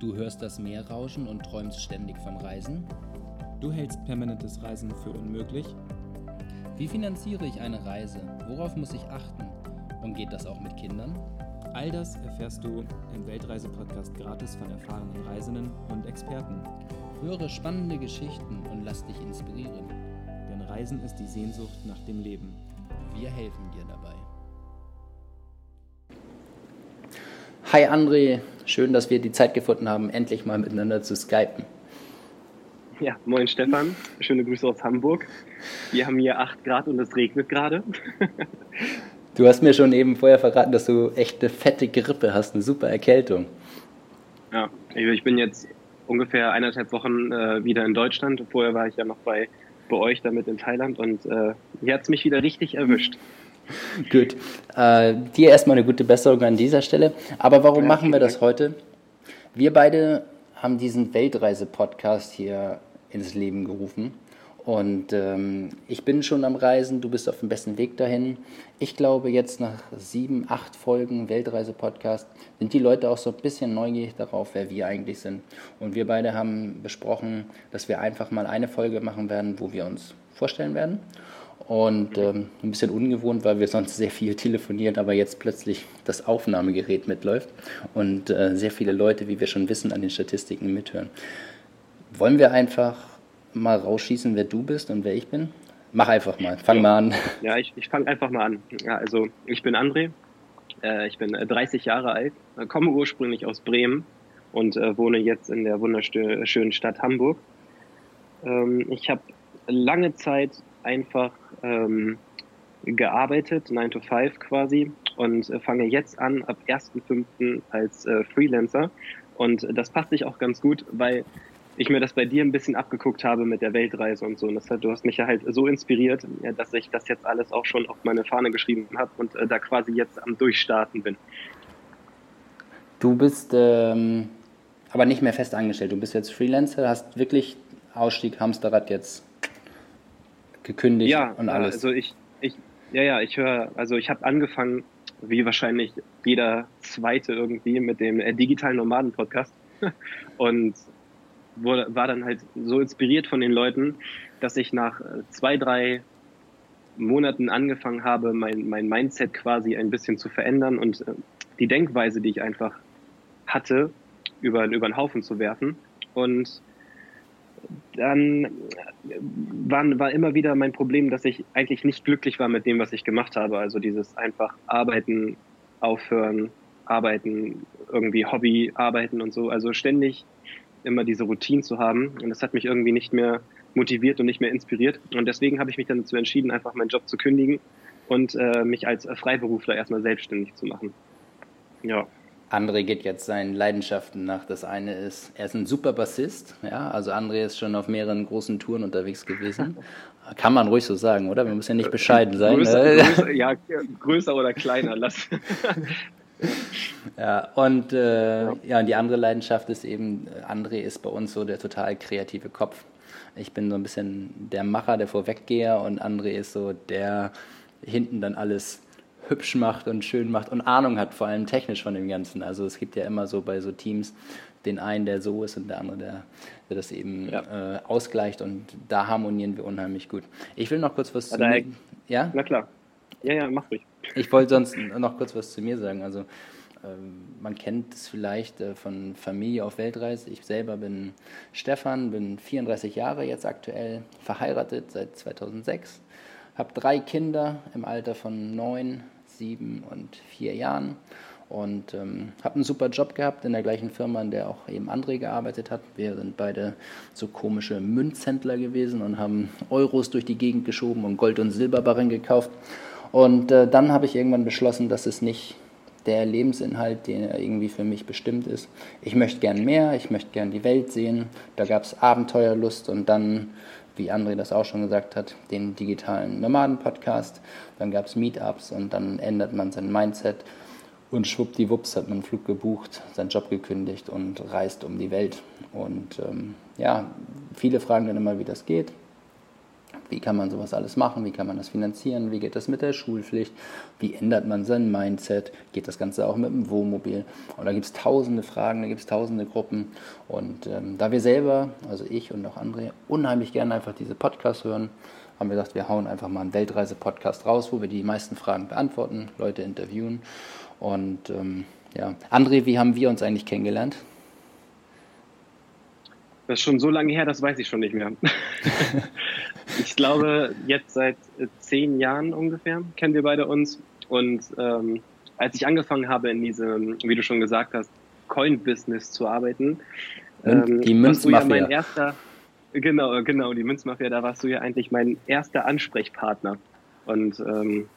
Du hörst das Meer rauschen und träumst ständig vom Reisen? Du hältst permanentes Reisen für unmöglich? Wie finanziere ich eine Reise? Worauf muss ich achten? Und geht das auch mit Kindern? All das erfährst du im Weltreise-Podcast gratis von erfahrenen Reisenden und Experten. Höre spannende Geschichten und lass dich inspirieren. Denn Reisen ist die Sehnsucht nach dem Leben. Wir helfen dir dabei. Hi André, schön, dass wir die Zeit gefunden haben, endlich mal miteinander zu skypen. Ja, moin Stefan, schöne Grüße aus Hamburg. Wir haben hier 8 Grad und es regnet gerade. Du hast mir schon eben vorher verraten, dass du echt eine fette Grippe hast, eine super Erkältung. Ja, ich bin jetzt ungefähr eineinhalb Wochen äh, wieder in Deutschland. Vorher war ich ja noch bei, bei euch damit in Thailand und äh, hier hat es mich wieder richtig erwischt. Gut. Äh, dir erstmal eine gute Besserung an dieser Stelle. Aber warum Ja, machen wir das heute? Wir beide haben diesen Weltreise-Podcast hier ins Leben gerufen. Und ähm, ich bin schon am Reisen, du bist auf dem besten Weg dahin. Ich glaube, jetzt nach sieben, acht Folgen Weltreise-Podcast sind die Leute auch so ein bisschen neugierig darauf, wer wir eigentlich sind. Und wir beide haben besprochen, dass wir einfach mal eine Folge machen werden, wo wir uns vorstellen werden. Und ähm, ein bisschen ungewohnt, weil wir sonst sehr viel telefonieren, aber jetzt plötzlich das Aufnahmegerät mitläuft und äh, sehr viele Leute, wie wir schon wissen, an den Statistiken mithören. Wollen wir einfach mal rausschießen, wer du bist und wer ich bin? Mach einfach mal, fang Ja. mal an. Ja, ich, ich fange einfach mal an. Ja, also ich bin André, äh, ich bin äh, 30 Jahre alt, äh, komme ursprünglich aus Bremen und äh, wohne jetzt in der wunderschönen Stadt Hamburg. Ähm, ich habe lange Zeit einfach ähm, gearbeitet, 9 to 5 quasi, und äh, fange jetzt an ab 1.5. als äh, Freelancer. Und das passt sich auch ganz gut, weil ich mir das bei dir ein bisschen abgeguckt habe mit der Weltreise und so. Und das hat, du hast mich ja halt so inspiriert, dass ich das jetzt alles auch schon auf meine Fahne geschrieben habe und äh, da quasi jetzt am Durchstarten bin. Du bist ähm, aber nicht mehr fest angestellt. Du bist jetzt Freelancer, hast wirklich Ausstieg Hamsterrad jetzt gekündigt Ja, und alles. also ich, ich, ja, ja, ich höre, also ich habe angefangen, wie wahrscheinlich jeder zweite irgendwie, mit dem äh, digitalen Nomaden-Podcast und wurde, war dann halt so inspiriert von den Leuten, dass ich nach äh, zwei, drei Monaten angefangen habe, mein, mein Mindset quasi ein bisschen zu verändern und äh, die Denkweise, die ich einfach hatte, über, über den Haufen zu werfen. Und dann äh, war, war immer wieder mein Problem, dass ich eigentlich nicht glücklich war mit dem, was ich gemacht habe. Also dieses einfach arbeiten, aufhören, arbeiten, irgendwie Hobby, arbeiten und so. Also ständig immer diese Routine zu haben. Und das hat mich irgendwie nicht mehr motiviert und nicht mehr inspiriert. Und deswegen habe ich mich dann dazu entschieden, einfach meinen Job zu kündigen und äh, mich als Freiberufler erstmal selbstständig zu machen. Ja. André geht jetzt seinen Leidenschaften nach. Das eine ist, er ist ein super Bassist. Ja, also André ist schon auf mehreren großen Touren unterwegs gewesen. Kann man ruhig so sagen, oder? Man muss ja nicht bescheiden sein. Größer, ne? größer, ja, größer oder kleiner, lass. Ja, und äh, ja. und die andere Leidenschaft ist eben, äh, André ist bei uns so der total kreative Kopf. Ich bin so ein bisschen der Macher, der Vorweggeher und André ist so der hinten dann alles hübsch macht und schön macht und Ahnung hat, vor allem technisch von dem Ganzen. Also es gibt ja immer so bei so Teams den einen, der so ist und der andere, der, der das eben Ja. äh, ausgleicht und da harmonieren wir unheimlich gut. Ich will noch kurz was zu mir, ja? Na klar. Ja, ja, mach ruhig. Ich wollte sonst noch kurz was zu mir sagen. Also ähm, man kennt es vielleicht äh, von Familie auf Weltreise. Ich selber bin Stefan, bin 34 Jahre jetzt aktuell, verheiratet seit 2006, habe drei Kinder im Alter von neun, sieben und vier Jahren und ähm, habe einen super Job gehabt in der gleichen Firma, in der auch eben André gearbeitet hat. Wir sind beide so komische Münzhändler gewesen und haben Euros durch die Gegend geschoben und Gold- und Silberbarren gekauft. Und äh, dann habe ich irgendwann beschlossen, dass es nicht der Lebensinhalt, der irgendwie für mich bestimmt ist. Ich möchte gern mehr, ich möchte gern die Welt sehen. Da gab es Abenteuerlust und dann, wie André das auch schon gesagt hat, den digitalen Nomaden-Podcast. Dann gab es Meetups und dann ändert man sein Mindset. Und schwuppdiwupps hat man einen Flug gebucht, seinen Job gekündigt und reist um die Welt. Und ähm, ja, viele fragen dann immer, wie das geht Wie kann man sowas alles machen? Wie kann man das finanzieren? Wie geht das mit der Schulpflicht? Wie ändert man sein Mindset? Geht das Ganze auch mit dem Wohnmobil? Und da gibt es tausende Fragen, da gibt es tausende Gruppen. Und ähm, da wir selber, also ich und auch andere, unheimlich gerne einfach diese Podcasts hören, haben wir gesagt, wir hauen einfach mal einen Weltreise-Podcast raus, wo wir die meisten Fragen beantworten, Leute interviewen. Und ähm, ja, André, wie haben wir uns eigentlich kennengelernt? Das ist schon so lange her, das weiß ich schon nicht mehr. ich glaube, jetzt seit äh, zehn Jahren ungefähr kennen wir beide uns. Und ähm, als ich angefangen habe, in diesem, wie du schon gesagt hast, Coin-Business zu arbeiten, ähm, die Münzmafia. Ja mein erster, genau, genau, die Münzmafia, da warst du ja eigentlich mein erster Ansprechpartner. Und ähm,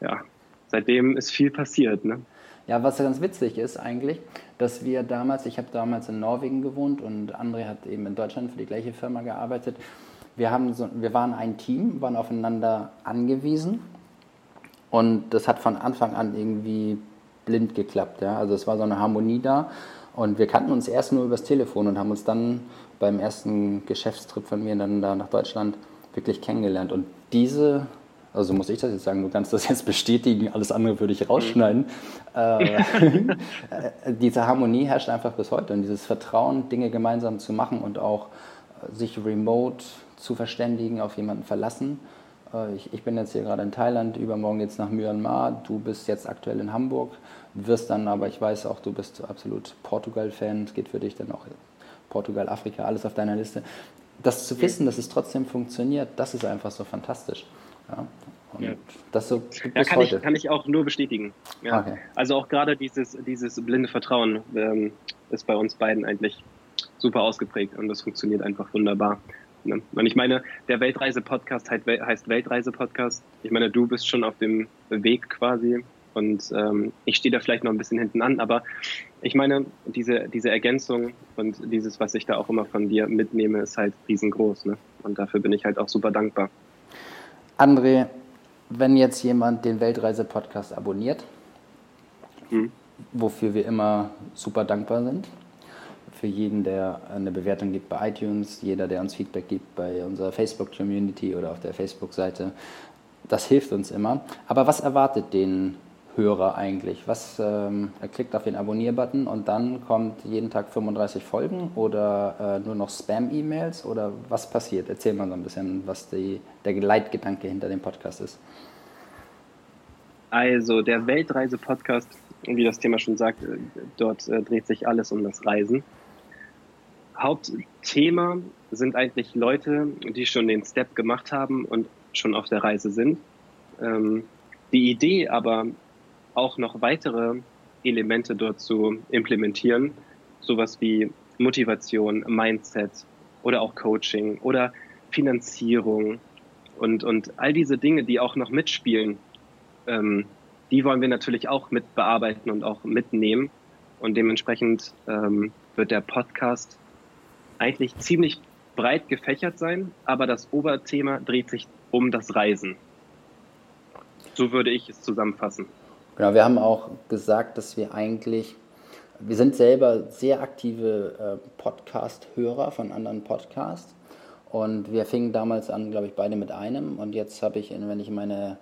ja, seitdem ist viel passiert. Ne? Ja, was ganz witzig ist eigentlich, dass wir damals, ich habe damals in Norwegen gewohnt und André hat eben in Deutschland für die gleiche Firma gearbeitet. Wir, haben so, wir waren ein Team, waren aufeinander angewiesen und das hat von Anfang an irgendwie blind geklappt. Ja? Also es war so eine Harmonie da und wir kannten uns erst nur übers Telefon und haben uns dann beim ersten Geschäftstrip von mir dann da nach Deutschland wirklich kennengelernt. Und diese also muss ich das jetzt sagen, du kannst das jetzt bestätigen, alles andere würde ich rausschneiden. äh, diese Harmonie herrscht einfach bis heute und dieses Vertrauen, Dinge gemeinsam zu machen und auch äh, sich remote zu verständigen, auf jemanden verlassen. Äh, ich, ich, bin jetzt hier gerade in Thailand, übermorgen jetzt nach Myanmar, du bist jetzt aktuell in Hamburg, wirst dann aber, ich weiß auch, du bist absolut Portugal-Fan, es geht für dich dann auch Portugal, Afrika, alles auf deiner Liste. Das zu wissen, dass es trotzdem funktioniert, das ist einfach so fantastisch. Ja? Ja. Das so ja, kann, heute. Ich, kann ich auch nur bestätigen. Ja. Okay. Also auch gerade dieses, dieses blinde Vertrauen ähm, ist bei uns beiden eigentlich super ausgeprägt und das funktioniert einfach wunderbar. Ne? Und ich meine, der Weltreise-Podcast heißt Weltreise-Podcast. Ich meine, du bist schon auf dem Weg quasi und ähm, ich stehe da vielleicht noch ein bisschen hinten an, aber ich meine, diese, diese Ergänzung und dieses, was ich da auch immer von dir mitnehme, ist halt riesengroß. Ne? Und dafür bin ich halt auch super dankbar. André, wenn jetzt jemand den Weltreise-Podcast abonniert, mhm. wofür wir immer super dankbar sind, für jeden, der eine Bewertung gibt bei iTunes, jeder, der uns Feedback gibt bei unserer Facebook-Community oder auf der Facebook-Seite, das hilft uns immer. Aber was erwartet den Hörer eigentlich? Was, ähm, er klickt auf den Abonnier-Button und dann kommt jeden Tag 35 Folgen oder äh, nur noch Spam-E-Mails oder was passiert? Erzähl mal so ein bisschen, was die, der Leitgedanke hinter dem Podcast ist. Also der Weltreise-Podcast, wie das Thema schon sagt, äh, dort äh, dreht sich alles um das Reisen. Hauptthema sind eigentlich Leute, die schon den Step gemacht haben und schon auf der Reise sind. Ähm, die Idee aber auch noch weitere Elemente dort zu implementieren, sowas wie Motivation, Mindset oder auch Coaching oder Finanzierung und, und all diese Dinge, die auch noch mitspielen, ähm, die wollen wir natürlich auch mit bearbeiten und auch mitnehmen. Und dementsprechend ähm, wird der Podcast eigentlich ziemlich breit gefächert sein, aber das Oberthema dreht sich um das Reisen. So würde ich es zusammenfassen. Genau, wir haben auch gesagt, dass wir eigentlich, wir sind selber sehr aktive äh, Podcast-Hörer von anderen Podcasts und wir fingen damals an, glaube ich, beide mit einem und jetzt habe ich, wenn ich meine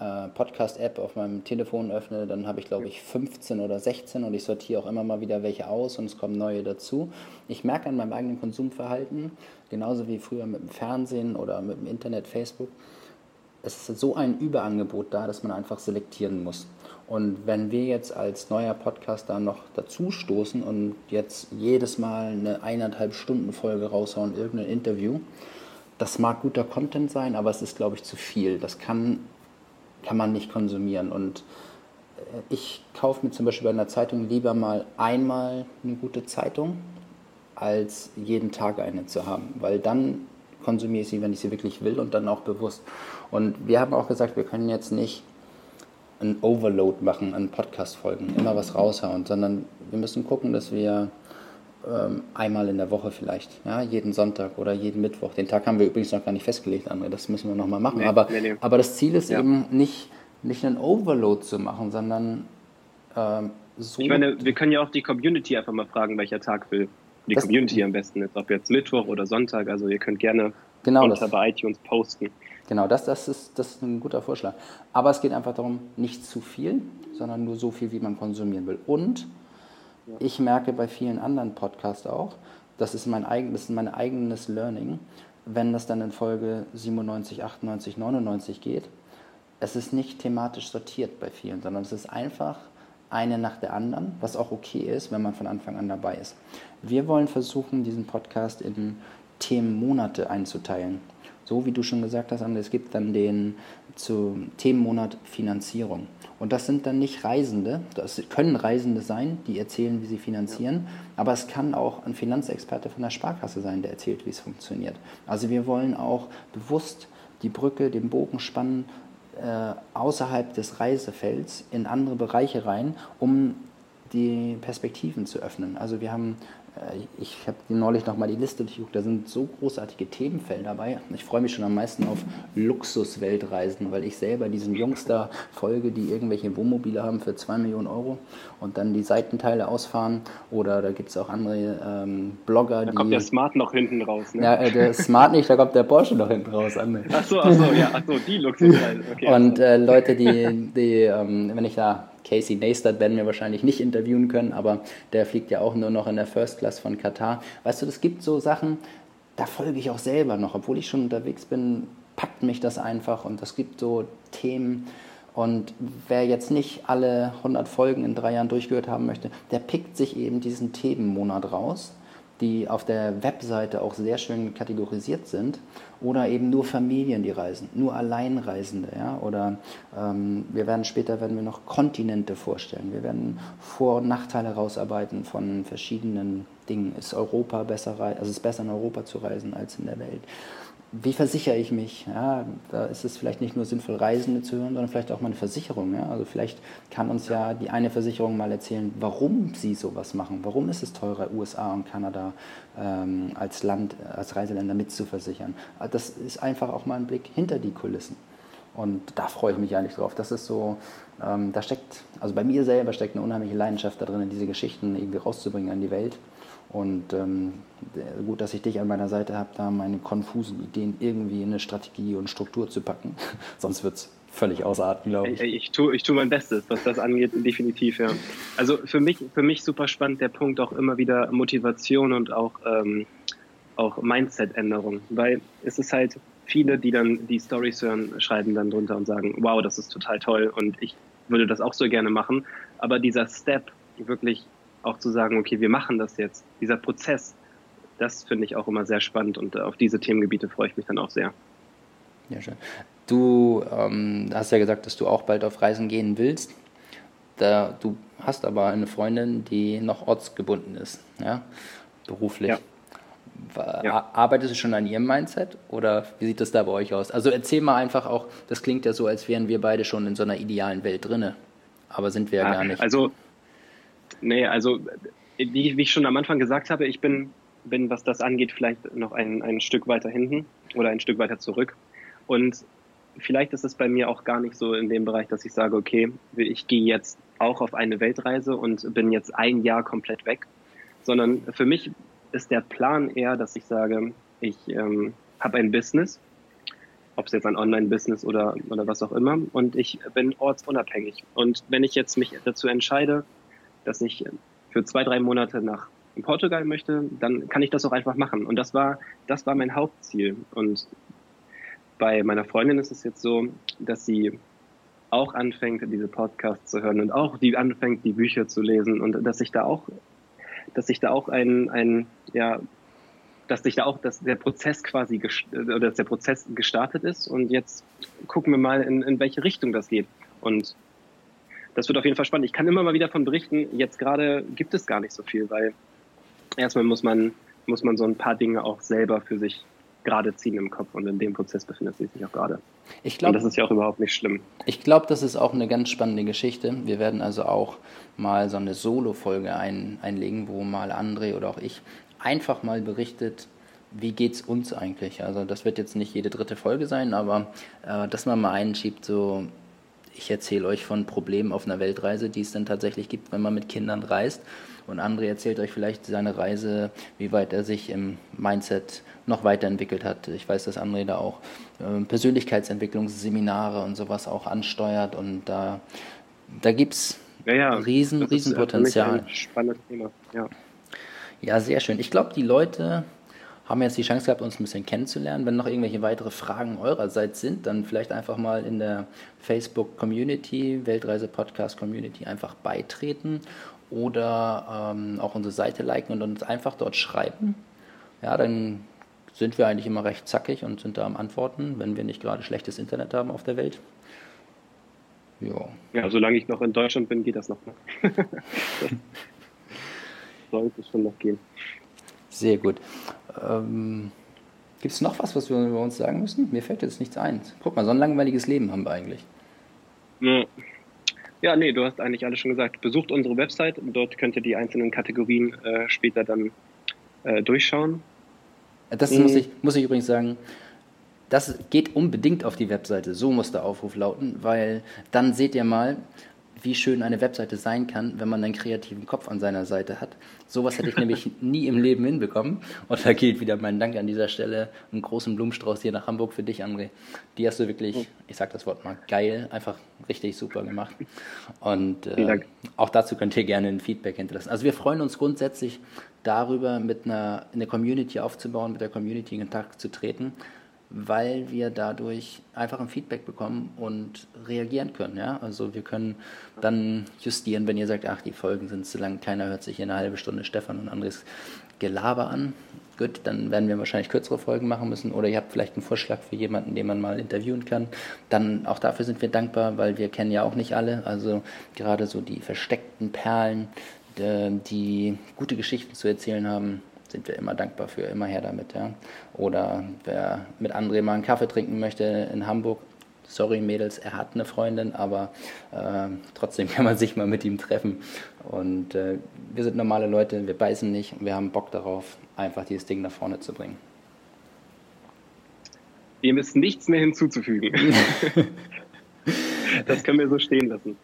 äh, Podcast-App auf meinem Telefon öffne, dann habe ich, glaube ich, 15 oder 16 und ich sortiere auch immer mal wieder welche aus und es kommen neue dazu. Ich merke an meinem eigenen Konsumverhalten, genauso wie früher mit dem Fernsehen oder mit dem Internet, Facebook, es ist so ein Überangebot da, dass man einfach selektieren muss. Und wenn wir jetzt als neuer Podcaster noch dazu stoßen und jetzt jedes Mal eine eineinhalb Stunden Folge raushauen, irgendein Interview, das mag guter Content sein, aber es ist, glaube ich, zu viel. Das kann, kann man nicht konsumieren. Und äh, ich kaufe mir zum Beispiel bei einer Zeitung lieber mal einmal eine gute Zeitung, als jeden Tag eine zu haben, weil dann konsumiere ich sie, wenn ich sie wirklich will und dann auch bewusst. Und wir haben auch gesagt, wir können jetzt nicht ein Overload machen an Podcast-Folgen, immer was raushauen, sondern wir müssen gucken, dass wir einmal in der Woche vielleicht, ja, jeden Sonntag oder jeden Mittwoch. Den Tag haben wir übrigens noch gar nicht festgelegt, André, das müssen wir nochmal machen. Nee, aber, nee, nee. aber das Ziel ist ja. eben nicht, nicht einen Overload zu machen, sondern ähm, so. Ich meine, wir können ja auch die Community einfach mal fragen, welcher Tag will. die Das- Community am besten ist, ob jetzt Mittwoch oder Sonntag. Also ihr könnt gerne Genau, unter das, bei iTunes posten. genau das, das, ist, das ist ein guter Vorschlag. Aber es geht einfach darum, nicht zu viel, sondern nur so viel, wie man konsumieren will. Und ich merke bei vielen anderen Podcasts auch, das ist mein eigenes, mein eigenes Learning, wenn das dann in Folge 97, 98, 99 geht, es ist nicht thematisch sortiert bei vielen, sondern es ist einfach eine nach der anderen, was auch okay ist, wenn man von Anfang an dabei ist. Wir wollen versuchen, diesen Podcast in Themenmonate einzuteilen. So wie du schon gesagt hast, André, es gibt dann den zu Themenmonat Finanzierung. Und das sind dann nicht Reisende, das können Reisende sein, die erzählen, wie sie finanzieren, aber es kann auch ein Finanzexperte von der Sparkasse sein, der erzählt, wie es funktioniert. Also wir wollen auch bewusst die Brücke, den Bogen spannen, äh, außerhalb des Reisefelds in andere Bereiche rein, um die Perspektiven zu öffnen. Also wir haben, äh, ich habe neulich nochmal die Liste durchgeguckt, da sind so großartige Themenfelder dabei. Ich freue mich schon am meisten auf Luxusweltreisen, weil ich selber diesen Jungs da folge, die irgendwelche Wohnmobile haben für 2 Millionen Euro und dann die Seitenteile ausfahren. Oder da gibt es auch andere ähm, Blogger, Da die... kommt der Smart noch hinten raus. Ne? ja, äh, der Smart nicht, da kommt der Porsche noch hinten raus. Ach so, ach so, ja, ach so, die Luxusreise. Okay. Und äh, Leute, die, die ähm, wenn ich da, Casey Neistat werden wir wahrscheinlich nicht interviewen können, aber der fliegt ja auch nur noch in der First Class von Katar. Weißt du, es gibt so Sachen, da folge ich auch selber noch, obwohl ich schon unterwegs bin, packt mich das einfach und es gibt so Themen. Und wer jetzt nicht alle 100 Folgen in drei Jahren durchgehört haben möchte, der pickt sich eben diesen Themenmonat raus, die auf der Webseite auch sehr schön kategorisiert sind. Oder eben nur Familien, die reisen, nur Alleinreisende. Ja? Oder ähm, wir werden später werden wir noch Kontinente vorstellen. Wir werden Vor- und Nachteile rausarbeiten von verschiedenen Dingen. Ist Europa besser, also ist besser in Europa zu reisen als in der Welt? Wie versichere ich mich? Ja, da ist es vielleicht nicht nur sinnvoll, Reisende zu hören, sondern vielleicht auch mal eine Versicherung. Ja? Also vielleicht kann uns ja die eine Versicherung mal erzählen, warum sie sowas machen. Warum ist es teurer, USA und Kanada ähm, als Land, als Reiseländer mitzuversichern? Das ist einfach auch mal ein Blick hinter die Kulissen. Und da freue ich mich eigentlich drauf. Das ist so, ähm, da steckt, also bei mir selber steckt eine unheimliche Leidenschaft da drin, diese Geschichten irgendwie rauszubringen an die Welt. Und ähm, gut, dass ich dich an meiner Seite habe, da meine konfusen Ideen irgendwie in eine Strategie und Struktur zu packen. Sonst wird es völlig ausarten, glaube ich. ey, Ich tue ich tu mein Bestes, was das angeht, definitiv, ja. Also für mich, für mich super spannend der Punkt auch immer wieder Motivation und auch, ähm, auch Mindset-Änderung. Weil es ist halt viele, die dann die Stories hören, schreiben dann drunter und sagen, wow, das ist total toll und ich würde das auch so gerne machen. Aber dieser Step, wirklich auch zu sagen, okay, wir machen das jetzt, dieser Prozess, das finde ich auch immer sehr spannend und auf diese Themengebiete freue ich mich dann auch sehr. Ja, schön. Du ähm, hast ja gesagt, dass du auch bald auf Reisen gehen willst. Da, du hast aber eine Freundin, die noch ortsgebunden ist, ja, beruflich. Ja. Ja. Arbeitest du schon an ihrem Mindset oder wie sieht das da bei euch aus? Also erzähl mal einfach auch, das klingt ja so, als wären wir beide schon in so einer idealen Welt drinne, aber sind wir ja, gar nicht. Also, nee, also, wie, wie ich schon am Anfang gesagt habe, ich bin, bin, was das angeht, vielleicht noch ein, ein Stück weiter hinten oder ein Stück weiter zurück. Und vielleicht ist es bei mir auch gar nicht so in dem Bereich, dass ich sage, okay, ich gehe jetzt auch auf eine Weltreise und bin jetzt ein Jahr komplett weg, sondern für mich ist der Plan eher, dass ich sage, ich ähm, habe ein Business, ob es jetzt ein Online-Business oder, oder was auch immer, und ich bin ortsunabhängig. Und wenn ich jetzt mich dazu entscheide, dass ich für zwei, drei Monate nach Portugal möchte, dann kann ich das auch einfach machen. Und das war, das war mein Hauptziel. Und bei meiner Freundin ist es jetzt so, dass sie auch anfängt, diese Podcasts zu hören und auch die anfängt, die Bücher zu lesen und dass ich da auch, dass ich da auch ein, ein, ja, dass sich da auch, dass der Prozess quasi oder dass der Prozess gestartet ist und jetzt gucken wir mal, in, in welche Richtung das geht. Und das wird auf jeden Fall spannend. Ich kann immer mal wieder davon berichten, jetzt gerade gibt es gar nicht so viel, weil erstmal muss man, muss man so ein paar Dinge auch selber für sich gerade ziehen im Kopf und in dem Prozess befindet sie sich auch gerade. Ich Und glaube, das ist ja auch überhaupt nicht schlimm. Ich glaube, das ist auch eine ganz spannende Geschichte. Wir werden also auch mal so eine Solo-Folge ein, einlegen, wo mal André oder auch ich einfach mal berichtet, wie geht's uns eigentlich. Also das wird jetzt nicht jede dritte Folge sein, aber äh, dass man mal einschiebt, so ich erzähle euch von Problemen auf einer Weltreise, die es dann tatsächlich gibt, wenn man mit Kindern reist. Und André erzählt euch vielleicht seine Reise, wie weit er sich im Mindset noch weiterentwickelt hat. Ich weiß, dass André da auch äh, Persönlichkeitsentwicklungsseminare und sowas auch ansteuert und da, da gibt es ja, ja, riesen, riesen Potenzial. Spannendes Thema, ja. Ja, sehr schön. Ich glaube, die Leute haben jetzt die Chance gehabt, uns ein bisschen kennenzulernen. Wenn noch irgendwelche weitere Fragen eurerseits sind, dann vielleicht einfach mal in der Facebook-Community, Weltreise Podcast Community, einfach beitreten oder ähm, auch unsere Seite liken und uns einfach dort schreiben. Ja, dann sind wir eigentlich immer recht zackig und sind da am Antworten, wenn wir nicht gerade schlechtes Internet haben auf der Welt. Ja. ja, solange ich noch in Deutschland bin, geht das noch. das sollte schon noch gehen. Sehr gut. Ähm, Gibt es noch was, was wir über uns sagen müssen? Mir fällt jetzt nichts ein. Guck mal, so ein langweiliges Leben haben wir eigentlich. Ja, nee, du hast eigentlich alles schon gesagt. Besucht unsere Website, dort könnt ihr die einzelnen Kategorien äh, später dann äh, durchschauen. Das mhm. muss, ich, muss ich übrigens sagen, das geht unbedingt auf die Webseite. So muss der Aufruf lauten, weil dann seht ihr mal, wie schön eine Webseite sein kann, wenn man einen kreativen Kopf an seiner Seite hat. Sowas hätte ich nämlich nie im Leben hinbekommen. Und da gilt wieder mein Dank an dieser Stelle. Einen großen Blumenstrauß hier nach Hamburg für dich, André. Die hast du wirklich, ich sag das Wort mal, geil, einfach richtig super gemacht. Und äh, auch dazu könnt ihr gerne ein Feedback hinterlassen. Also wir freuen uns grundsätzlich darüber, mit einer, eine Community aufzubauen, mit der Community in Kontakt zu treten weil wir dadurch einfach ein Feedback bekommen und reagieren können. Ja? Also wir können dann justieren, wenn ihr sagt, ach, die Folgen sind zu lang, keiner hört sich hier eine halbe Stunde Stefan und Andres Gelaber an. Gut, dann werden wir wahrscheinlich kürzere Folgen machen müssen oder ihr habt vielleicht einen Vorschlag für jemanden, den man mal interviewen kann. Dann auch dafür sind wir dankbar, weil wir kennen ja auch nicht alle. Also gerade so die versteckten Perlen, die gute Geschichten zu erzählen haben, sind wir immer dankbar für, immer her damit. Ja. Oder wer mit André mal einen Kaffee trinken möchte in Hamburg, sorry Mädels, er hat eine Freundin, aber äh, trotzdem kann man sich mal mit ihm treffen. Und äh, wir sind normale Leute, wir beißen nicht und wir haben Bock darauf, einfach dieses Ding nach vorne zu bringen. Dem ist nichts mehr hinzuzufügen. das können wir so stehen lassen.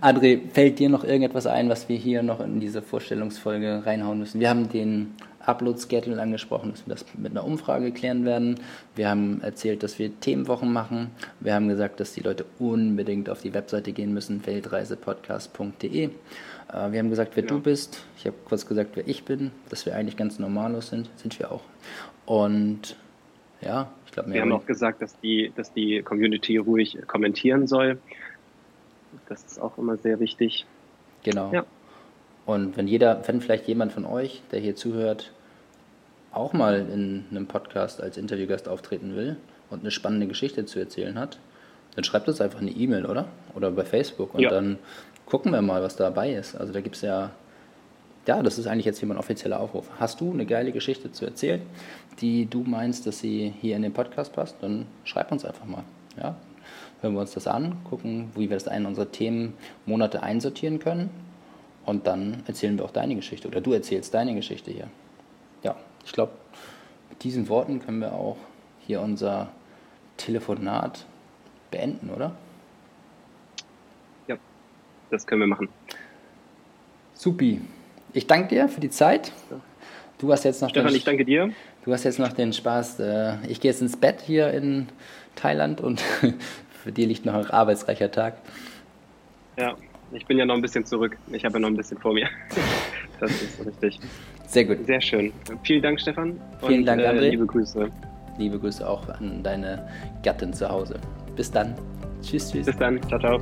André, fällt dir noch irgendetwas ein, was wir hier noch in diese Vorstellungsfolge reinhauen müssen? Wir haben den Upload-Schedule angesprochen, dass wir das mit einer Umfrage klären werden. Wir haben erzählt, dass wir Themenwochen machen. Wir haben gesagt, dass die Leute unbedingt auf die Webseite gehen müssen, weltreisepodcast.de. Äh, wir haben gesagt, wer ja. du bist. Ich habe kurz gesagt, wer ich bin, dass wir eigentlich ganz normalos sind. Sind wir auch. Und ja, ich glaube, wir haben auch gesagt, dass die, dass die Community ruhig kommentieren soll. Das ist auch immer sehr wichtig. Genau. Ja. Und wenn jeder, wenn vielleicht jemand von euch, der hier zuhört, auch mal in einem Podcast als Interviewgast auftreten will und eine spannende Geschichte zu erzählen hat, dann schreibt uns einfach eine E-Mail, oder? Oder bei Facebook und ja. dann gucken wir mal, was dabei ist. Also da gibt es ja, ja, das ist eigentlich jetzt hier mein offizieller Aufruf. Hast du eine geile Geschichte zu erzählen, die du meinst, dass sie hier in den Podcast passt, dann schreib uns einfach mal. Ja? Hören wir uns das an, gucken, wie wir das in unsere Themen Monate einsortieren können und dann erzählen wir auch deine Geschichte oder du erzählst deine Geschichte hier. Ich glaube, mit diesen Worten können wir auch hier unser Telefonat beenden, oder? Ja, das können wir machen. Supi. Ich danke dir für die Zeit. Du hast jetzt noch Stefan, den, ich danke dir. Du hast jetzt noch den Spaß. Äh, ich gehe jetzt ins Bett hier in Thailand und für dir liegt noch ein arbeitsreicher Tag. Ja, ich bin ja noch ein bisschen zurück. Ich habe ja noch ein bisschen vor mir. Das ist richtig. Sehr gut. Sehr schön. Vielen Dank, Stefan. Vielen und, Dank, äh, André. Liebe Grüße. Liebe Grüße auch an deine Gattin zu Hause. Bis dann. Tschüss, tschüss. Bis dann. Ciao, ciao.